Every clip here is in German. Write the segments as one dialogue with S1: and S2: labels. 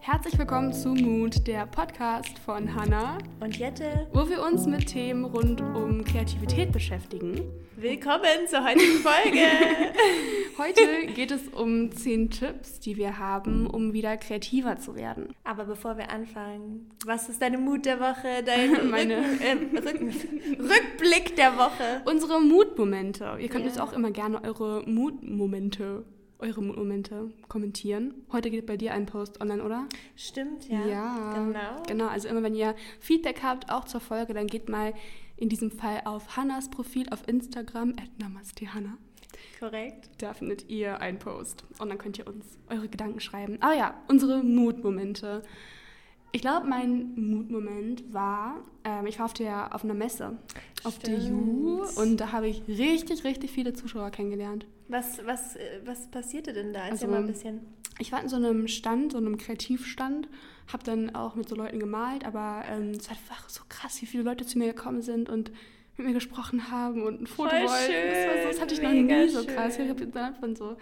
S1: Herzlich willkommen zu Mood, der Podcast von Hannah
S2: und Jette,
S1: wo wir uns mit Themen rund um Kreativität beschäftigen.
S2: Willkommen zur heutigen Folge.
S1: Heute geht es um zehn Tipps, die wir haben, um wieder kreativer zu werden.
S2: Aber bevor wir anfangen, was ist deine Mut der Woche, dein Meine Rücken, äh, Rücken, Rückblick der Woche?
S1: Unsere Mutmomente. Ihr könnt ja. jetzt auch immer gerne eure Mutmomente eure Momente kommentieren. Heute geht bei dir ein Post online, oder?
S2: Stimmt, ja.
S1: Ja, genau. Genau, also immer wenn ihr Feedback habt, auch zur Folge, dann geht mal in diesem Fall auf Hannas Profil auf Instagram, namastehanna.
S2: Korrekt.
S1: Da findet ihr einen Post und dann könnt ihr uns eure Gedanken schreiben. Ah ja, unsere Mutmomente. Ich glaube, mein Mutmoment war, ähm, ich war auf, der, auf einer Messe, Stimmt. auf der Ju und da habe ich richtig, richtig viele Zuschauer kennengelernt.
S2: Was, was, äh, was passierte denn da? Erzähl also, mal ein bisschen.
S1: Ich war in so einem Stand, so einem Kreativstand, habe dann auch mit so Leuten gemalt, aber ähm, es war einfach so krass, wie viele Leute zu mir gekommen sind und mit mir gesprochen haben und ein Foto
S2: Voll wollten. Schön,
S1: das, war so, das hatte ich noch nie so krass. Ich habe innerhalb von so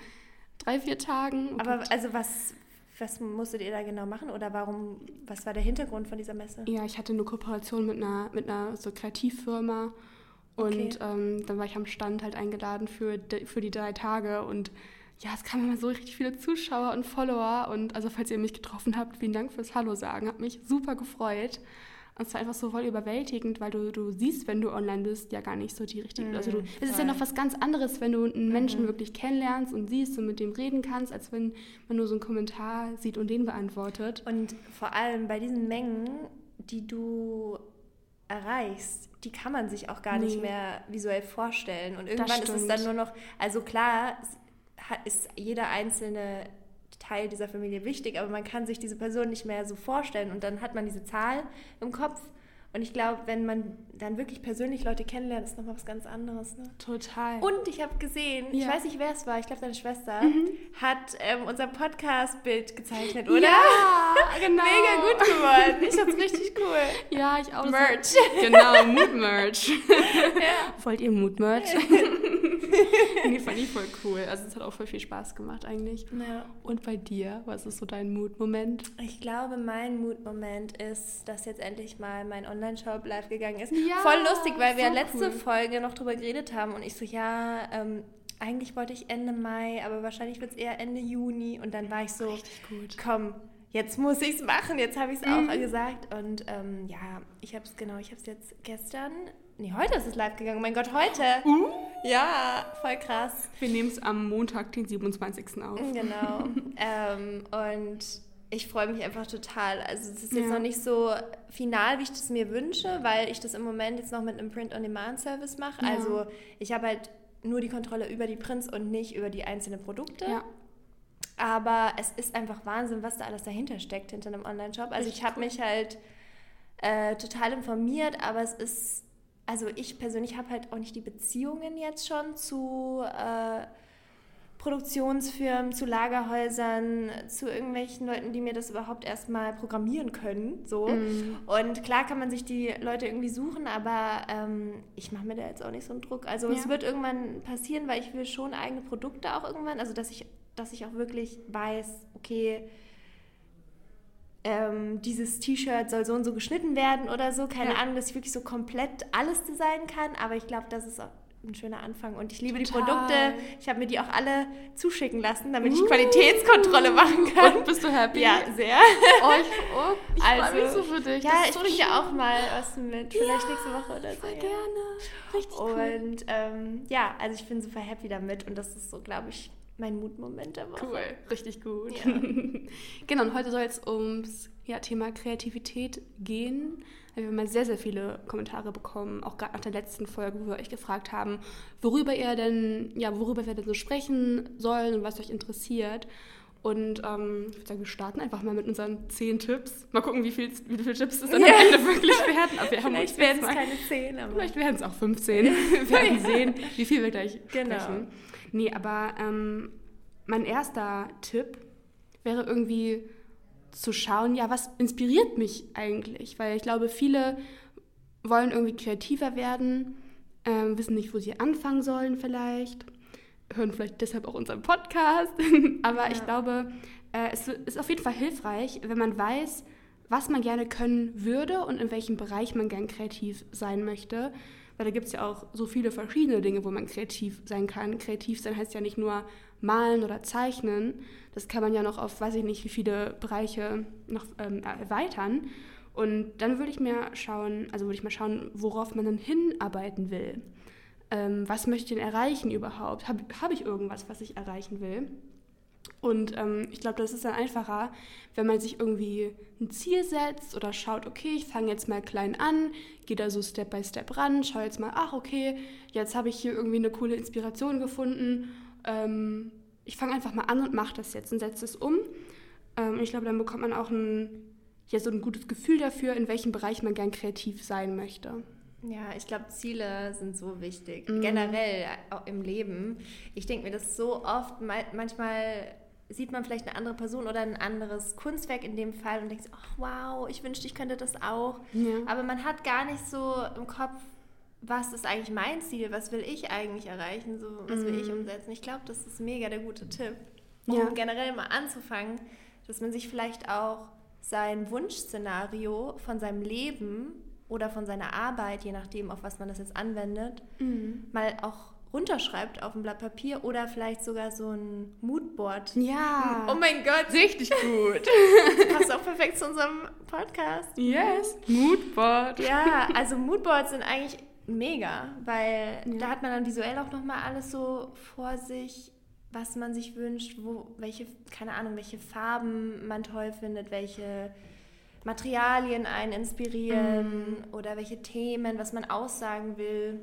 S1: drei, vier Tagen.
S2: Oh aber also was, was musstet ihr da genau machen oder warum, was war der Hintergrund von dieser Messe?
S1: Ja, ich hatte eine Kooperation mit einer, mit einer so Kreativfirma und okay. ähm, dann war ich am Stand halt eingeladen für, für die drei Tage und ja, es kamen immer so richtig viele Zuschauer und Follower und also falls ihr mich getroffen habt, vielen Dank fürs Hallo sagen, hat mich super gefreut. Und es war einfach so voll überwältigend, weil du, du siehst, wenn du online bist, ja gar nicht so die richtigen. Mhm, also du, es ist ja noch was ganz anderes, wenn du einen Menschen mhm. wirklich kennenlernst und siehst und mit dem reden kannst, als wenn man nur so einen Kommentar sieht und den beantwortet.
S2: Und vor allem bei diesen Mengen, die du erreichst, die kann man sich auch gar nee. nicht mehr visuell vorstellen. Und irgendwann ist es dann nur noch, also klar ist jeder einzelne Teil dieser Familie wichtig, aber man kann sich diese Person nicht mehr so vorstellen und dann hat man diese Zahl im Kopf und ich glaube, wenn man dann wirklich persönlich Leute kennenlernt, ist nochmal was ganz anderes. Ne?
S1: Total.
S2: Und ich habe gesehen, ja. ich weiß nicht, wer es war, ich glaube, deine Schwester mhm. hat ähm, unser Podcast-Bild gezeichnet, oder?
S1: Ja, genau.
S2: Mega gut geworden. Ich fand's richtig cool.
S1: Ja, ich auch.
S2: Merch.
S1: Genau, Mood-Merch. ja. Wollt ihr Mood-Merch? nee, fand ich voll cool. Also es hat auch voll viel Spaß gemacht eigentlich.
S2: Ja.
S1: Und bei dir, was ist so dein Mood-Moment?
S2: Ich glaube, mein Mood-Moment ist, dass jetzt endlich mal mein Online-Shop live gegangen ist.
S1: Ja,
S2: voll lustig, weil wir letzte cool. Folge noch drüber geredet haben und ich so, ja, ähm, eigentlich wollte ich Ende Mai, aber wahrscheinlich wird es eher Ende Juni. Und dann war ich so, komm, jetzt muss ich es machen. Jetzt habe ich es mhm. auch gesagt. Und ähm, ja, ich habe es genau, ich habe es jetzt gestern Nee, heute ist es live gegangen. Oh mein Gott, heute.
S1: Uh.
S2: Ja, voll krass.
S1: Wir nehmen es am Montag, den 27. auf.
S2: Genau. ähm, und ich freue mich einfach total. Also es ist jetzt ja. noch nicht so final, wie ich das mir wünsche, weil ich das im Moment jetzt noch mit einem Print-on-Demand-Service mache. Ja. Also ich habe halt nur die Kontrolle über die Prints und nicht über die einzelnen Produkte.
S1: Ja.
S2: Aber es ist einfach Wahnsinn, was da alles dahinter steckt, hinter einem Online-Shop. Also ich habe cool. mich halt äh, total informiert, aber es ist also ich persönlich habe halt auch nicht die Beziehungen jetzt schon zu äh, Produktionsfirmen, zu Lagerhäusern, zu irgendwelchen Leuten, die mir das überhaupt erstmal programmieren können. So. Mm. Und klar kann man sich die Leute irgendwie suchen, aber ähm, ich mache mir da jetzt auch nicht so einen Druck. Also ja. es wird irgendwann passieren, weil ich will schon eigene Produkte auch irgendwann, also dass ich, dass ich auch wirklich weiß, okay, ähm, dieses T-Shirt soll so und so geschnitten werden oder so. Keine ja. Ahnung, dass ich wirklich so komplett alles designen kann, aber ich glaube, das ist auch ein schöner Anfang. Und ich liebe Total. die Produkte. Ich habe mir die auch alle zuschicken lassen, damit ich uh. Qualitätskontrolle machen kann.
S1: Und bist du happy?
S2: Ja, sehr.
S1: Oh, ich, oh, ich
S2: also,
S1: freue mich so für dich.
S2: Ja, ich bringe ja auch mal was mit. Vielleicht ja, nächste Woche oder so.
S1: Voll gerne. Richtig
S2: cool. Und ähm, ja, also ich bin super happy damit. Und das ist so, glaube ich, mein Mutmoment der Woche.
S1: Cool, richtig gut. Ja. genau, und heute soll es ums ja, Thema Kreativität gehen. Wir haben mal sehr, sehr viele Kommentare bekommen, auch gerade nach der letzten Folge, wo wir euch gefragt haben, worüber ihr denn, ja, worüber wir denn so sprechen sollen und was euch interessiert. Und ähm, ich würde sagen, wir starten einfach mal mit unseren zehn Tipps. Mal gucken, wie viele wie viel Tipps es dann yeah. am Ende wirklich werden.
S2: Aber wir haben vielleicht werden es keine zehn,
S1: aber... Vielleicht werden es auch 15. wir werden sehen, wie viel wir gleich genau. sprechen. Nee, aber ähm, mein erster Tipp wäre irgendwie zu schauen, ja, was inspiriert mich eigentlich? Weil ich glaube, viele wollen irgendwie kreativer werden, äh, wissen nicht, wo sie anfangen sollen vielleicht. hören vielleicht deshalb auch unseren Podcast. Aber ja. ich glaube, äh, es ist auf jeden Fall hilfreich, wenn man weiß, was man gerne können würde und in welchem Bereich man gern kreativ sein möchte. Weil da gibt es ja auch so viele verschiedene Dinge, wo man kreativ sein kann. Kreativ sein heißt ja nicht nur malen oder zeichnen. Das kann man ja noch auf, weiß ich nicht, wie viele Bereiche noch ähm, erweitern. Und dann würde ich mir schauen, also würde ich mal schauen, worauf man dann hinarbeiten will. Ähm, was möchte ich denn erreichen überhaupt? Habe hab ich irgendwas, was ich erreichen will? Und ähm, ich glaube, das ist dann einfacher, wenn man sich irgendwie ein Ziel setzt oder schaut, okay, ich fange jetzt mal klein an, gehe da so Step by Step ran, schaue jetzt mal, ach okay, jetzt habe ich hier irgendwie eine coole Inspiration gefunden. Ähm, ich fange einfach mal an und mache das jetzt und setze es um. Ähm, ich glaube, dann bekommt man auch ein, ja, so ein gutes Gefühl dafür, in welchem Bereich man gern kreativ sein möchte.
S2: Ja, ich glaube, Ziele sind so wichtig. Mhm. Generell auch im Leben. Ich denke mir das so oft, manchmal sieht man vielleicht eine andere Person oder ein anderes Kunstwerk in dem Fall und denkt, ach wow, ich wünschte, ich könnte das auch. Ja. Aber man hat gar nicht so im Kopf, was ist eigentlich mein Ziel, was will ich eigentlich erreichen, so, was will ich mhm. umsetzen. Ich glaube, das ist mega der gute Tipp, um ja. generell mal anzufangen, dass man sich vielleicht auch sein Wunschszenario von seinem Leben oder von seiner Arbeit, je nachdem, auf was man das jetzt anwendet, mhm. mal auch runterschreibt auf ein Blatt Papier oder vielleicht sogar so ein Moodboard.
S1: Ja.
S2: Oh mein Gott, richtig gut. Das passt auch perfekt zu unserem Podcast.
S1: Yes, Moodboard.
S2: Ja, also Moodboards sind eigentlich mega, weil ja. da hat man dann visuell auch nochmal alles so vor sich, was man sich wünscht, wo, welche, keine Ahnung, welche Farben man toll findet, welche Materialien einen inspirieren mm. oder welche Themen, was man aussagen will.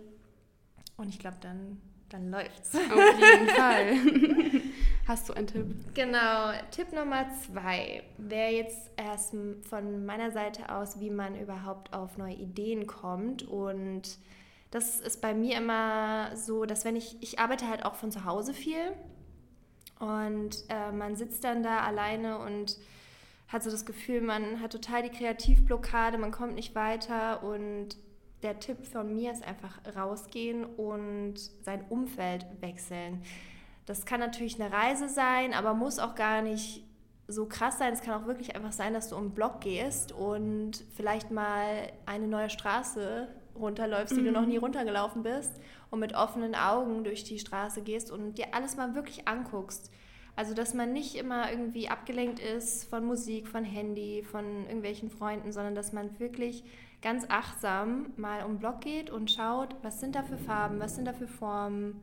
S2: Und ich glaube, dann, dann läuft's.
S1: Auf jeden Fall. Hast du einen Tipp?
S2: Genau. Tipp Nummer zwei wäre jetzt erst von meiner Seite aus, wie man überhaupt auf neue Ideen kommt. Und das ist bei mir immer so, dass wenn ich, ich arbeite halt auch von zu Hause viel. Und äh, man sitzt dann da alleine und hat so das Gefühl, man hat total die Kreativblockade, man kommt nicht weiter und der Tipp von mir ist einfach rausgehen und sein Umfeld wechseln. Das kann natürlich eine Reise sein, aber muss auch gar nicht so krass sein. Es kann auch wirklich einfach sein, dass du um den Block gehst und vielleicht mal eine neue Straße runterläufst, die mhm. du noch nie runtergelaufen bist und mit offenen Augen durch die Straße gehst und dir alles mal wirklich anguckst. Also, dass man nicht immer irgendwie abgelenkt ist von Musik, von Handy, von irgendwelchen Freunden, sondern dass man wirklich ganz achtsam mal um den Block geht und schaut, was sind da für Farben, was sind da für Formen,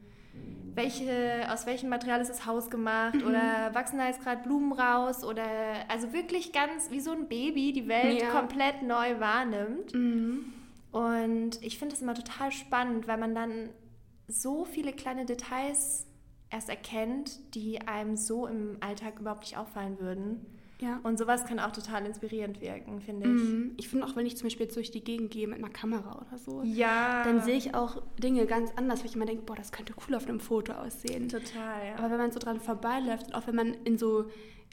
S2: welche, aus welchem Material ist das Haus gemacht mhm. oder wachsen da jetzt gerade Blumen raus oder also wirklich ganz wie so ein Baby die Welt ja. komplett neu wahrnimmt. Mhm. Und ich finde das immer total spannend, weil man dann so viele kleine Details erst erkennt, die einem so im Alltag überhaupt nicht auffallen würden. Ja. Und sowas kann auch total inspirierend wirken, finde ich.
S1: Mhm. Ich finde auch, wenn ich zum Beispiel jetzt durch die Gegend gehe mit einer Kamera oder so,
S2: ja.
S1: dann sehe ich auch Dinge ganz anders, weil ich immer denke, boah, das könnte cool auf einem Foto aussehen.
S2: Total, ja.
S1: Aber wenn man so dran vorbeiläuft und auch wenn man in so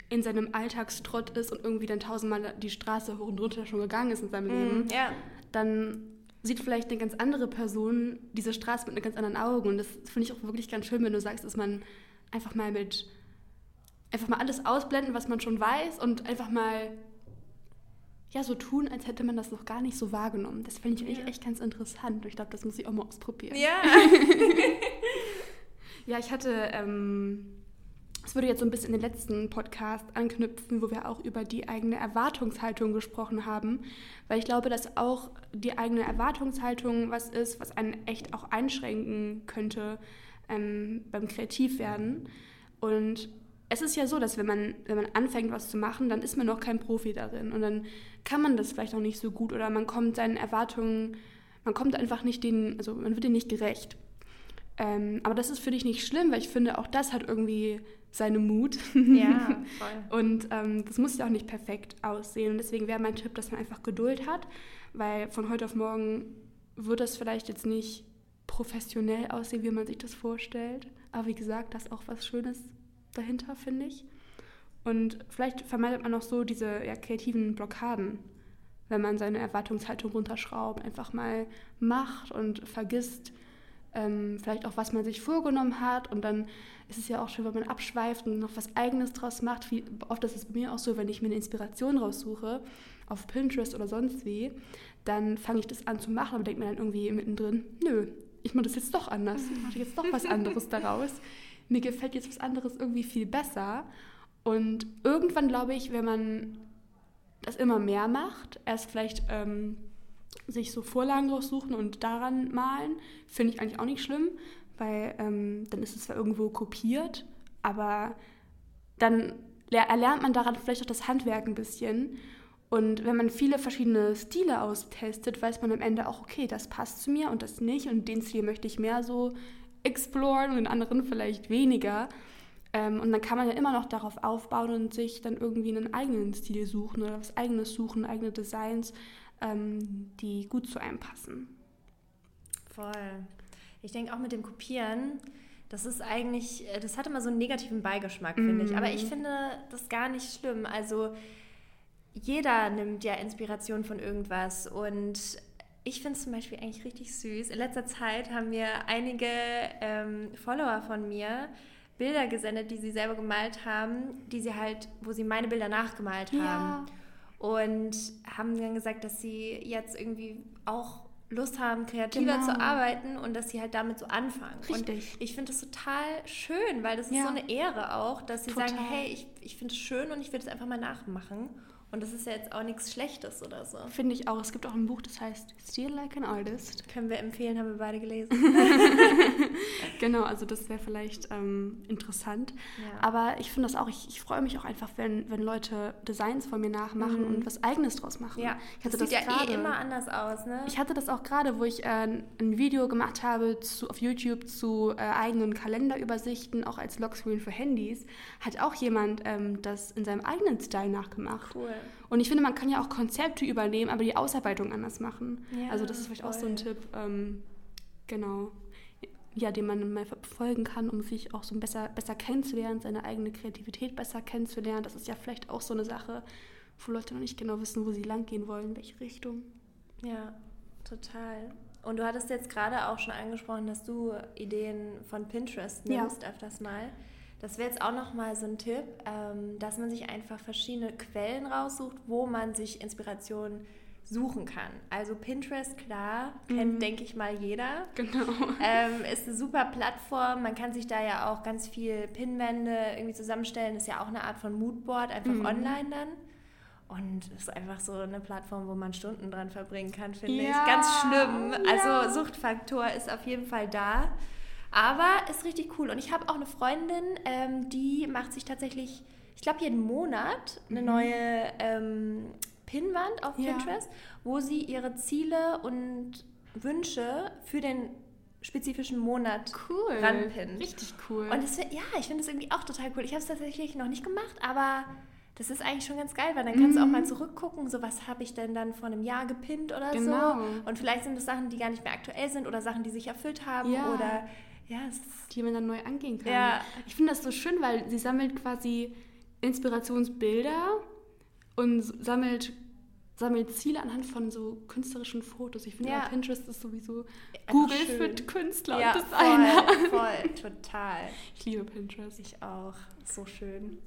S1: in seinem Alltagstrott ist und irgendwie dann tausendmal die Straße hoch und runter schon gegangen ist in seinem mhm, Leben,
S2: ja.
S1: dann sieht vielleicht eine ganz andere Person diese Straße mit einem ganz anderen Augen. Und das finde ich auch wirklich ganz schön, wenn du sagst, dass man einfach mal mit, einfach mal alles ausblenden, was man schon weiß und einfach mal ja, so tun, als hätte man das noch gar nicht so wahrgenommen. Das finde ich ja. echt ganz interessant. Ich glaube, das muss ich auch mal ausprobieren.
S2: Ja.
S1: ja, ich hatte ähm, das würde jetzt so ein bisschen in den letzten Podcast anknüpfen, wo wir auch über die eigene Erwartungshaltung gesprochen haben, weil ich glaube, dass auch die eigene Erwartungshaltung was ist, was einen echt auch einschränken könnte ähm, beim Kreativwerden. Und es ist ja so, dass wenn man, wenn man anfängt, was zu machen, dann ist man noch kein Profi darin und dann kann man das vielleicht auch nicht so gut oder man kommt seinen Erwartungen, man kommt einfach nicht den, also man wird denen nicht gerecht. Ähm, aber das ist für dich nicht schlimm, weil ich finde, auch das hat irgendwie seine Mut.
S2: Ja, voll.
S1: Und ähm, das muss ja auch nicht perfekt aussehen. Und deswegen wäre mein Tipp, dass man einfach Geduld hat, weil von heute auf morgen wird das vielleicht jetzt nicht professionell aussehen, wie man sich das vorstellt. Aber wie gesagt, da ist auch was Schönes dahinter, finde ich. Und vielleicht vermeidet man auch so diese ja, kreativen Blockaden, wenn man seine Erwartungshaltung runterschraubt, einfach mal macht und vergisst, ähm, vielleicht auch, was man sich vorgenommen hat. Und dann ist es ja auch schön, wenn man abschweift und noch was Eigenes draus macht. Wie, oft ist es bei mir auch so, wenn ich mir eine Inspiration raussuche, auf Pinterest oder sonst wie, dann fange ich das an zu machen, aber denke mir dann irgendwie mittendrin, nö, ich mache das jetzt doch anders. Ich mache jetzt doch was anderes daraus. Mir gefällt jetzt was anderes irgendwie viel besser. Und irgendwann glaube ich, wenn man das immer mehr macht, erst vielleicht ähm, sich so Vorlagen raussuchen und daran malen, finde ich eigentlich auch nicht schlimm, weil ähm, dann ist es zwar irgendwo kopiert, aber dann erlernt man daran vielleicht auch das Handwerk ein bisschen. Und wenn man viele verschiedene Stile austestet, weiß man am Ende auch, okay, das passt zu mir und das nicht und den Stil möchte ich mehr so exploren und den anderen vielleicht weniger. Ähm, und dann kann man ja immer noch darauf aufbauen und sich dann irgendwie einen eigenen Stil suchen oder was eigenes suchen, eigene Designs, ähm, die gut zu einem passen.
S2: Voll. Ich denke auch mit dem Kopieren, das ist eigentlich, äh, das hat immer so einen negativen Beigeschmack, mm. finde ich. Aber ich mhm. finde das gar nicht schlimm. Also jeder nimmt ja Inspiration von irgendwas und ich finde es zum Beispiel eigentlich richtig süß. In letzter Zeit haben mir einige ähm, Follower von mir Bilder gesendet, die sie selber gemalt haben, die sie halt, wo sie meine Bilder nachgemalt haben. Ja. Und haben dann gesagt, dass sie jetzt irgendwie auch Lust haben, kreativer genau. zu arbeiten und dass sie halt damit so anfangen. Richtig. Und ich finde das total schön, weil das ja. ist so eine Ehre auch, dass sie total. sagen, hey, ich, ich finde es schön und ich will es einfach mal nachmachen. Und das ist ja jetzt auch nichts Schlechtes oder so.
S1: Finde ich auch. Es gibt auch ein Buch, das heißt Steal Like an Artist.
S2: Können wir empfehlen, haben wir beide gelesen.
S1: genau, also das wäre vielleicht ähm, interessant. Ja. Aber ich finde das auch, ich, ich freue mich auch einfach, wenn, wenn Leute Designs von mir nachmachen mhm. und was Eigenes draus machen.
S2: Ja, ich hatte das, das sieht das ja grade, eh immer anders aus, ne?
S1: Ich hatte das auch gerade, wo ich äh, ein Video gemacht habe zu, auf YouTube zu äh, eigenen Kalenderübersichten, auch als Lockscreen für Handys, hat auch jemand ähm, das in seinem eigenen Style nachgemacht. Cool. Und ich finde, man kann ja auch Konzepte übernehmen, aber die Ausarbeitung anders machen. Ja, also das ist vielleicht voll. auch so ein Tipp, ähm, genau, ja, den man mal verfolgen kann, um sich auch so besser, besser kennenzulernen, seine eigene Kreativität besser kennenzulernen. Das ist ja vielleicht auch so eine Sache, wo Leute noch nicht genau wissen, wo sie lang gehen wollen, in welche Richtung.
S2: Ja, total. Und du hattest jetzt gerade auch schon angesprochen, dass du Ideen von Pinterest nimmst ja. öfters mal. Das wäre jetzt auch nochmal so ein Tipp, ähm, dass man sich einfach verschiedene Quellen raussucht, wo man sich Inspiration suchen kann. Also Pinterest, klar, kennt, mhm. denke ich mal, jeder. Genau. Ähm, ist eine super Plattform. Man kann sich da ja auch ganz viel Pinwände irgendwie zusammenstellen. Ist ja auch eine Art von Moodboard, einfach mhm. online dann. Und es ist einfach so eine Plattform, wo man Stunden dran verbringen kann, finde ja, ich. Ganz schlimm. Also ja. Suchtfaktor ist auf jeden Fall da. Aber ist richtig cool. Und ich habe auch eine Freundin, ähm, die macht sich tatsächlich, ich glaube, jeden Monat eine mhm. neue ähm, Pinnwand auf ja. Pinterest, wo sie ihre Ziele und Wünsche für den spezifischen Monat cool. ranpinnt.
S1: Richtig cool.
S2: Und das, ja, ich finde das irgendwie auch total cool. Ich habe es tatsächlich noch nicht gemacht, aber das ist eigentlich schon ganz geil, weil dann kannst mhm. du auch mal mhm. zurückgucken, so was habe ich denn dann vor einem Jahr gepinnt oder genau. so. Und vielleicht sind es Sachen, die gar nicht mehr aktuell sind oder Sachen, die sich erfüllt haben ja. oder
S1: ja, die man dann neu angehen kann. Ja. Ich finde das so schön, weil sie sammelt quasi Inspirationsbilder und sammelt, sammelt Ziele anhand von so künstlerischen Fotos. Ich finde, ja. Pinterest ist sowieso Google für Künstler
S2: ja, und Designer. Voll, voll, total.
S1: Ich liebe Pinterest.
S2: Ich auch. So schön.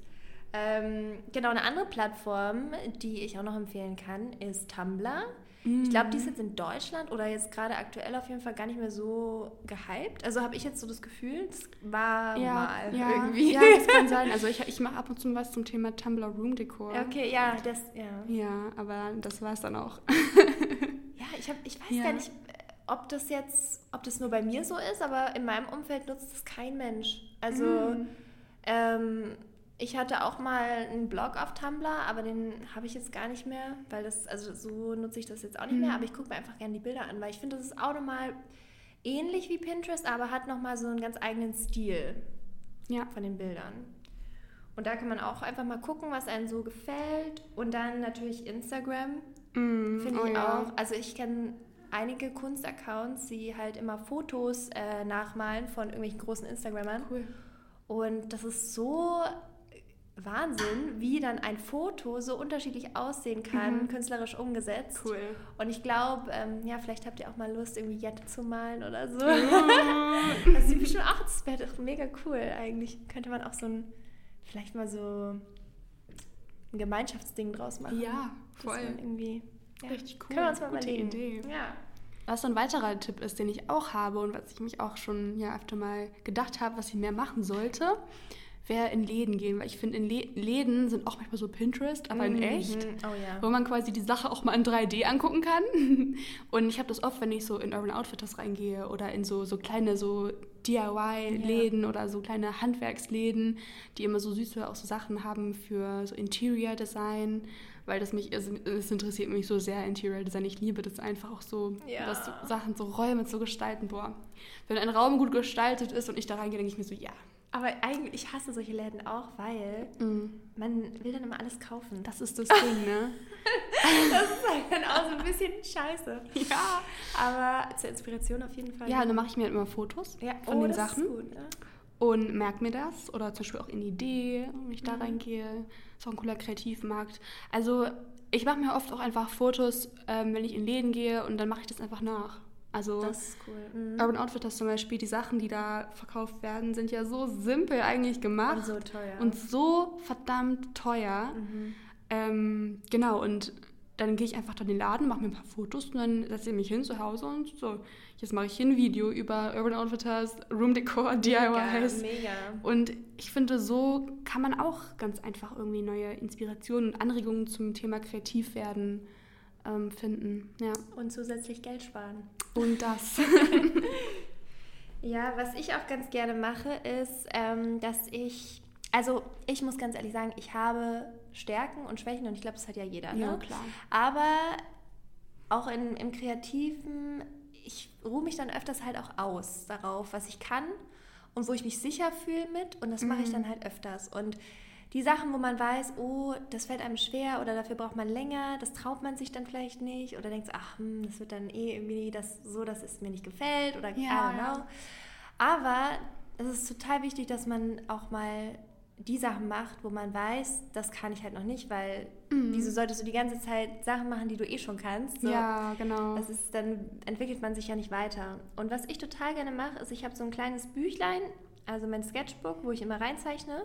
S2: Ähm, genau, eine andere Plattform, die ich auch noch empfehlen kann, ist Tumblr. Ich glaube, die ist jetzt in Deutschland oder jetzt gerade aktuell auf jeden Fall gar nicht mehr so gehypt. Also habe ich jetzt so das Gefühl, es war ja, mal
S1: ja,
S2: irgendwie.
S1: Ja, das kann sein. Also ich, ich mache ab und zu was zum Thema Tumblr Room Decor.
S2: Okay, ja, das, ja.
S1: Ja, aber das war es dann auch.
S2: ja, ich, hab, ich weiß ja. gar nicht, ob das jetzt, ob das nur bei mir so ist, aber in meinem Umfeld nutzt das kein Mensch. Also, mm. ähm, ich hatte auch mal einen Blog auf Tumblr, aber den habe ich jetzt gar nicht mehr, weil das, also so nutze ich das jetzt auch nicht mehr, mhm. aber ich gucke mir einfach gerne die Bilder an, weil ich finde, das ist auch nochmal ähnlich wie Pinterest, aber hat nochmal so einen ganz eigenen Stil ja. von den Bildern. Und da kann man auch einfach mal gucken, was einem so gefällt. Und dann natürlich Instagram, mm, finde oh ich ja. auch. Also ich kenne einige Kunstaccounts, die halt immer Fotos äh, nachmalen von irgendwelchen großen Instagrammern. Cool. Und das ist so Wahnsinn, wie dann ein Foto so unterschiedlich aussehen kann, mhm. künstlerisch umgesetzt. Cool. Und ich glaube, ähm, ja, vielleicht habt ihr auch mal Lust, irgendwie Jette zu malen oder so. das sieht bestimmt auch, das wäre doch mega cool eigentlich. Könnte man auch so ein, vielleicht mal so ein Gemeinschaftsding draus machen. Ja, voll. irgendwie, ja, Richtig cool. Können wir uns mal Gute überlegen. Idee.
S1: Ja. Was so ein weiterer Tipp ist, den ich auch habe und was ich mich auch schon ja öfter mal gedacht habe, was ich mehr machen sollte, wäre in Läden gehen, weil ich finde, in Läden sind auch manchmal so Pinterest, aber in mhm. echt, oh, ja. wo man quasi die Sache auch mal in 3D angucken kann. Und ich habe das oft, wenn ich so in Urban Outfitters reingehe oder in so, so kleine so DIY-Läden ja. oder so kleine Handwerksläden, die immer so süße auch so Sachen haben für so Interior Design weil das mich, es, es, interessiert mich so sehr, Interior Design. Ich liebe das einfach auch so, ja. dass so Sachen, so Räume zu gestalten. Boah, wenn ein Raum gut gestaltet ist und ich da reingehe, denke ich mir so, ja,
S2: aber eigentlich, ich hasse solche Läden auch, weil mm. man will dann immer alles kaufen.
S1: Das ist das Ding, ne?
S2: das ist halt dann auch so ein bisschen scheiße. Ja. Aber zur Inspiration auf jeden Fall.
S1: Ja, dann mache ich mir halt immer Fotos ja. von oh, den Sachen. Gut, ne? Und merke mir das. Oder zum Beispiel auch in die Idee, wenn ich da mhm. reingehe. Ist auch ein cooler Kreativmarkt. Also ich mache mir oft auch einfach Fotos, ähm, wenn ich in Läden gehe und dann mache ich das einfach nach. Also das ist cool. Mhm. Urban Outfitters zum Beispiel, die Sachen, die da verkauft werden, sind ja so simpel eigentlich gemacht. Und so teuer. Und so verdammt teuer. Mhm. Ähm, genau, und dann gehe ich einfach da in den Laden, mache mir ein paar Fotos und dann setze ich mich hin zu Hause und so, jetzt mache ich hier ein Video über Urban Outfitters, Room Decor, DIYs. Mega, mega. Und ich finde, so kann man auch ganz einfach irgendwie neue Inspirationen und Anregungen zum Thema kreativ werden ähm, finden. Ja.
S2: Und zusätzlich Geld sparen.
S1: Und das.
S2: ja, was ich auch ganz gerne mache, ist, ähm, dass ich, also ich muss ganz ehrlich sagen, ich habe Stärken und Schwächen und ich glaube, das hat ja jeder. Ne? Ja, klar. Aber auch in, im Kreativen, ich ruhe mich dann öfters halt auch aus darauf, was ich kann und wo ich mich sicher fühle mit und das mache ich mhm. dann halt öfters. Und die Sachen, wo man weiß, oh, das fällt einem schwer oder dafür braucht man länger, das traut man sich dann vielleicht nicht oder denkt, ach, hm, das wird dann eh irgendwie das, so, dass es mir nicht gefällt oder ja, I don't know. Aber es ist total wichtig, dass man auch mal die Sachen macht, wo man weiß, das kann ich halt noch nicht, weil mhm. wieso solltest du die ganze Zeit Sachen machen, die du eh schon kannst? So, ja, genau. Das ist, dann entwickelt man sich ja nicht weiter. Und was ich total gerne mache, ist, ich habe so ein kleines Büchlein, also mein Sketchbook, wo ich immer reinzeichne.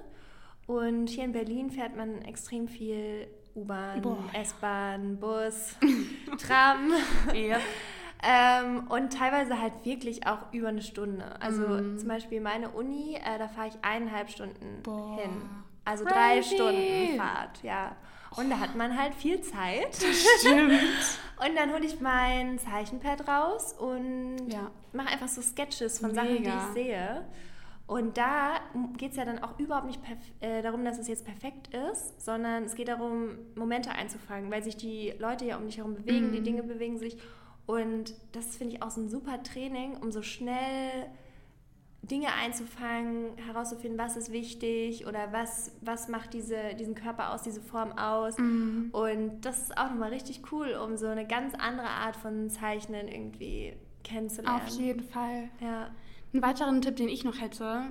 S2: Und hier in Berlin fährt man extrem viel U-Bahn, S-Bahn, Bus, Tram. yep. ähm, und teilweise halt wirklich auch über eine Stunde. Also mm. zum Beispiel meine Uni, äh, da fahre ich eineinhalb Stunden Boah. hin. Also Crazy. drei Stunden Fahrt, ja. Und da hat man halt viel Zeit. Stimmt. und dann hole ich mein Zeichenpad raus und ja. mache einfach so Sketches von Mega. Sachen, die ich sehe. Und da geht es ja dann auch überhaupt nicht äh, darum, dass es jetzt perfekt ist, sondern es geht darum, Momente einzufangen, weil sich die Leute ja um dich herum bewegen, mhm. die Dinge bewegen sich. Und das finde ich auch so ein super Training, um so schnell Dinge einzufangen, herauszufinden, was ist wichtig oder was, was macht diese, diesen Körper aus, diese Form aus. Mhm. Und das ist auch nochmal richtig cool, um so eine ganz andere Art von Zeichnen irgendwie kennenzulernen.
S1: Auf jeden Fall. Ja. Einen weiteren Tipp, den ich noch hätte,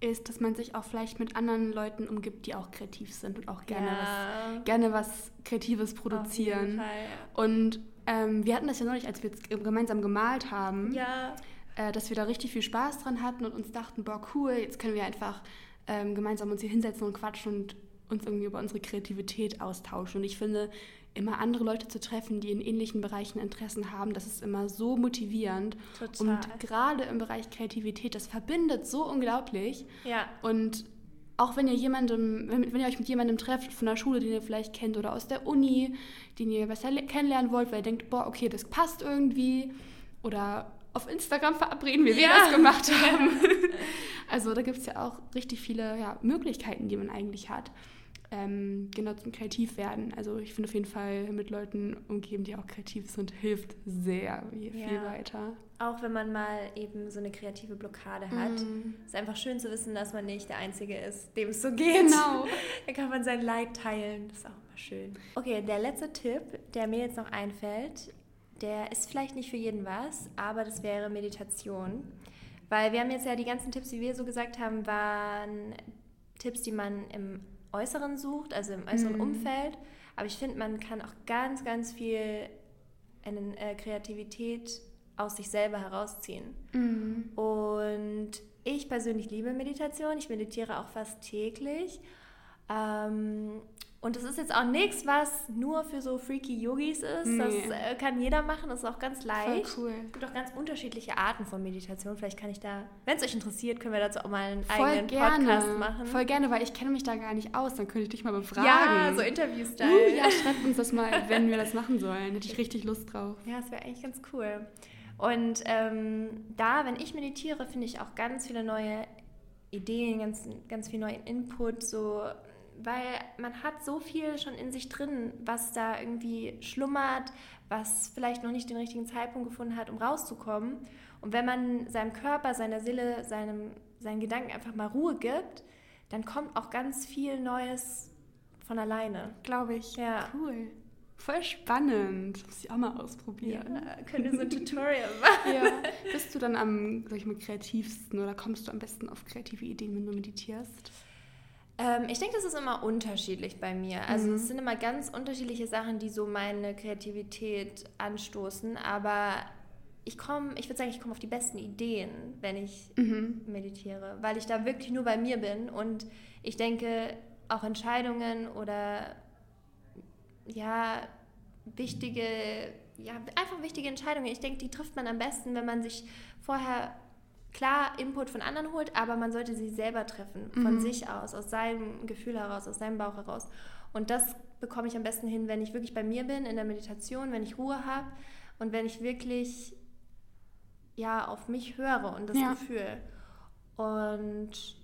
S1: ist, dass man sich auch vielleicht mit anderen Leuten umgibt, die auch kreativ sind und auch gerne, ja. was, gerne was Kreatives produzieren. Fall, ja. Und ähm, wir hatten das ja neulich, als wir gemeinsam gemalt haben, ja. äh, dass wir da richtig viel Spaß dran hatten und uns dachten, boah, cool, jetzt können wir einfach ähm, gemeinsam uns hier hinsetzen und quatschen und uns irgendwie über unsere Kreativität austauschen. Und ich finde, immer andere Leute zu treffen, die in ähnlichen Bereichen Interessen haben, das ist immer so motivierend. Total. Und gerade im Bereich Kreativität, das verbindet so unglaublich. Ja. Und auch wenn ihr jemandem, wenn, wenn, ihr euch mit jemandem trefft von der Schule, den ihr vielleicht kennt oder aus der Uni, den ihr besser kennenlernen wollt, weil ihr denkt, boah, okay, das passt irgendwie. Oder auf Instagram verabreden, wie wir ja. das gemacht haben. also da gibt es ja auch richtig viele ja, Möglichkeiten, die man eigentlich hat ähm, genau zum Kreativwerden. Also ich finde auf jeden Fall mit Leuten umgeben, die auch kreativ sind, hilft sehr viel ja. weiter.
S2: Auch wenn man mal eben so eine kreative Blockade hat. Mm. Ist einfach schön zu wissen, dass man nicht der Einzige ist, dem es so geht. Genau. Dann kann man sein Leid teilen. Das ist auch immer schön. Okay, der letzte Tipp, der mir jetzt noch einfällt, der ist vielleicht nicht für jeden was, aber das wäre Meditation. Weil wir haben jetzt ja die ganzen Tipps, die wir so gesagt haben, waren Tipps, die man im Äußeren sucht, also im äußeren mhm. Umfeld. Aber ich finde, man kann auch ganz, ganz viel in, äh, Kreativität aus sich selber herausziehen. Mhm. Und ich persönlich liebe Meditation. Ich meditiere auch fast täglich. Ähm, und das ist jetzt auch nichts, was nur für so freaky Yogis ist. Nee. Das äh, kann jeder machen, das ist auch ganz leicht. Voll cool. Es gibt auch ganz unterschiedliche Arten von Meditation. Vielleicht kann ich da, wenn es euch interessiert, können wir dazu auch mal einen Voll eigenen gerne. Podcast machen.
S1: Voll gerne, weil ich kenne mich da gar nicht aus. Dann könnte ich dich mal befragen.
S2: Ja, so Interview-Style.
S1: Uh, ja, schreibt uns das mal, wenn wir das machen sollen. Hätte ich richtig Lust drauf.
S2: Ja, das wäre eigentlich ganz cool. Und ähm, da, wenn ich meditiere, finde ich auch ganz viele neue Ideen, ganz, ganz viel neuen Input, so weil man hat so viel schon in sich drin, was da irgendwie schlummert, was vielleicht noch nicht den richtigen Zeitpunkt gefunden hat, um rauszukommen. Und wenn man seinem Körper, seiner Seele, seinem, seinen Gedanken einfach mal Ruhe gibt, dann kommt auch ganz viel Neues von alleine.
S1: Glaube ich. Ja. Cool. Voll spannend. Muss ich auch mal ausprobieren.
S2: Ja, könnte so ein Tutorial machen.
S1: Ja. Bist du dann am, sag ich mal, kreativsten oder kommst du am besten auf kreative Ideen, wenn du meditierst?
S2: Ähm, ich denke, das ist immer unterschiedlich bei mir. Also mhm. es sind immer ganz unterschiedliche Sachen, die so meine Kreativität anstoßen. Aber ich komme, ich würde sagen, ich komme auf die besten Ideen, wenn ich mhm. meditiere, weil ich da wirklich nur bei mir bin und ich denke, auch Entscheidungen oder ja, wichtige, ja, einfach wichtige Entscheidungen, ich denke, die trifft man am besten, wenn man sich vorher klar Input von anderen holt, aber man sollte sie selber treffen, von mhm. sich aus, aus seinem Gefühl heraus, aus seinem Bauch heraus. Und das bekomme ich am besten hin, wenn ich wirklich bei mir bin, in der Meditation, wenn ich Ruhe habe und wenn ich wirklich ja auf mich höre und das ja. Gefühl. Und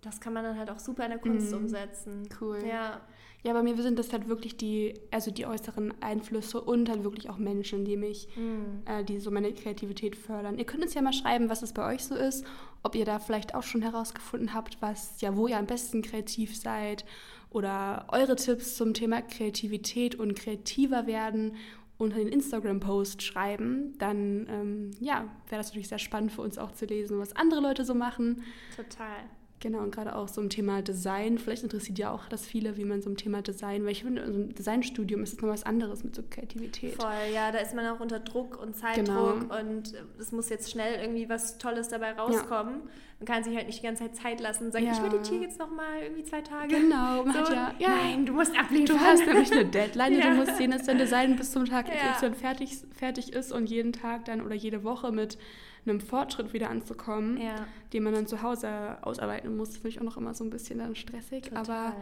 S2: das kann man dann halt auch super in der Kunst mhm. umsetzen.
S1: Cool. Ja. Ja, bei mir sind das halt wirklich die, also die äußeren Einflüsse und halt wirklich auch Menschen, die mich, mhm. äh, die so meine Kreativität fördern. Ihr könnt uns ja mal schreiben, was es bei euch so ist, ob ihr da vielleicht auch schon herausgefunden habt, was, ja, wo ihr am besten kreativ seid oder eure Tipps zum Thema Kreativität und kreativer werden unter den Instagram-Post schreiben, dann ähm, ja, wäre das natürlich sehr spannend für uns auch zu lesen, was andere Leute so machen.
S2: Total.
S1: Genau, und gerade auch so im Thema Design. Vielleicht interessiert ja auch das viele, wie man so im Thema Design, weil ich finde, in so einem Designstudium ist es noch was anderes mit so Kreativität.
S2: Voll, ja, da ist man auch unter Druck und Zeitdruck genau. und es muss jetzt schnell irgendwie was Tolles dabei rauskommen. Ja. Man kann sich halt nicht die ganze Zeit Zeit lassen und sagen, ja. ich meditiere jetzt nochmal irgendwie zwei Tage.
S1: Genau, man so, hat ja, ja,
S2: Nein, du musst abliefern.
S1: Du hast nämlich eine Deadline ja. du musst sehen, dass dein Design bis zum Tag XY fertig, fertig ist und jeden Tag dann oder jede Woche mit einem Fortschritt wieder anzukommen, ja. den man dann zu Hause ausarbeiten muss, finde ich auch noch immer so ein bisschen dann stressig. Total. Aber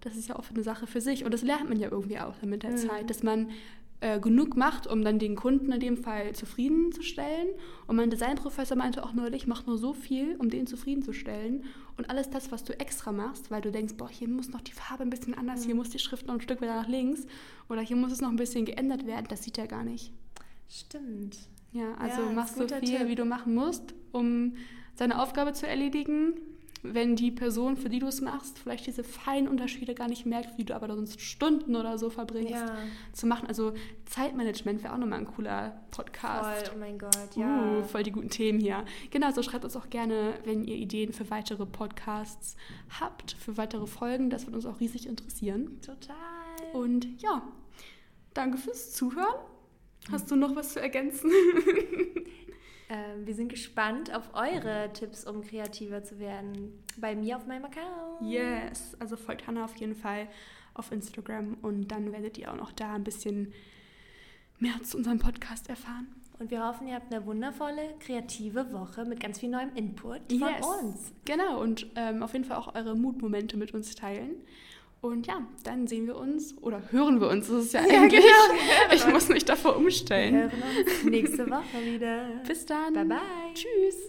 S1: das ist ja auch eine Sache für sich. Und das lernt man ja irgendwie auch mit der mhm. Zeit, dass man äh, genug macht, um dann den Kunden in dem Fall zufriedenzustellen. Und mein Designprofessor meinte auch neulich, mach nur so viel, um den zufriedenzustellen. Und alles das, was du extra machst, weil du denkst, boah, hier muss noch die Farbe ein bisschen anders, mhm. hier muss die Schrift noch ein Stück weiter nach links oder hier muss es noch ein bisschen geändert werden, das sieht er gar nicht.
S2: Stimmt.
S1: Ja, also ja, machst so viel, Tipp. wie du machen musst, um seine Aufgabe zu erledigen. Wenn die Person, für die du es machst, vielleicht diese feinen Unterschiede gar nicht merkt, wie du aber sonst Stunden oder so verbringst, ja. zu machen. Also Zeitmanagement wäre auch nochmal ein cooler Podcast.
S2: Voll, oh mein Gott, ja.
S1: Uh, voll die guten Themen hier. Genau, so schreibt uns auch gerne, wenn ihr Ideen für weitere Podcasts habt, für weitere Folgen. Das würde uns auch riesig interessieren.
S2: Total.
S1: Und ja, danke fürs Zuhören. Hast du noch was zu ergänzen?
S2: ähm, wir sind gespannt auf eure Tipps, um kreativer zu werden. Bei mir auf meinem Account.
S1: Yes, also folgt Hannah auf jeden Fall auf Instagram und dann werdet ihr auch noch da ein bisschen mehr zu unserem Podcast erfahren.
S2: Und wir hoffen, ihr habt eine wundervolle, kreative Woche mit ganz viel neuem Input
S1: von yes. uns. Genau, und ähm, auf jeden Fall auch eure Mutmomente mit uns teilen. Und ja, dann sehen wir uns oder hören wir uns. Das ist ja, ja genau. eigentlich. Genau. Ich muss mich davor umstellen.
S2: Wir hören uns nächste Woche wieder.
S1: Bis dann.
S2: Bye bye.
S1: Tschüss.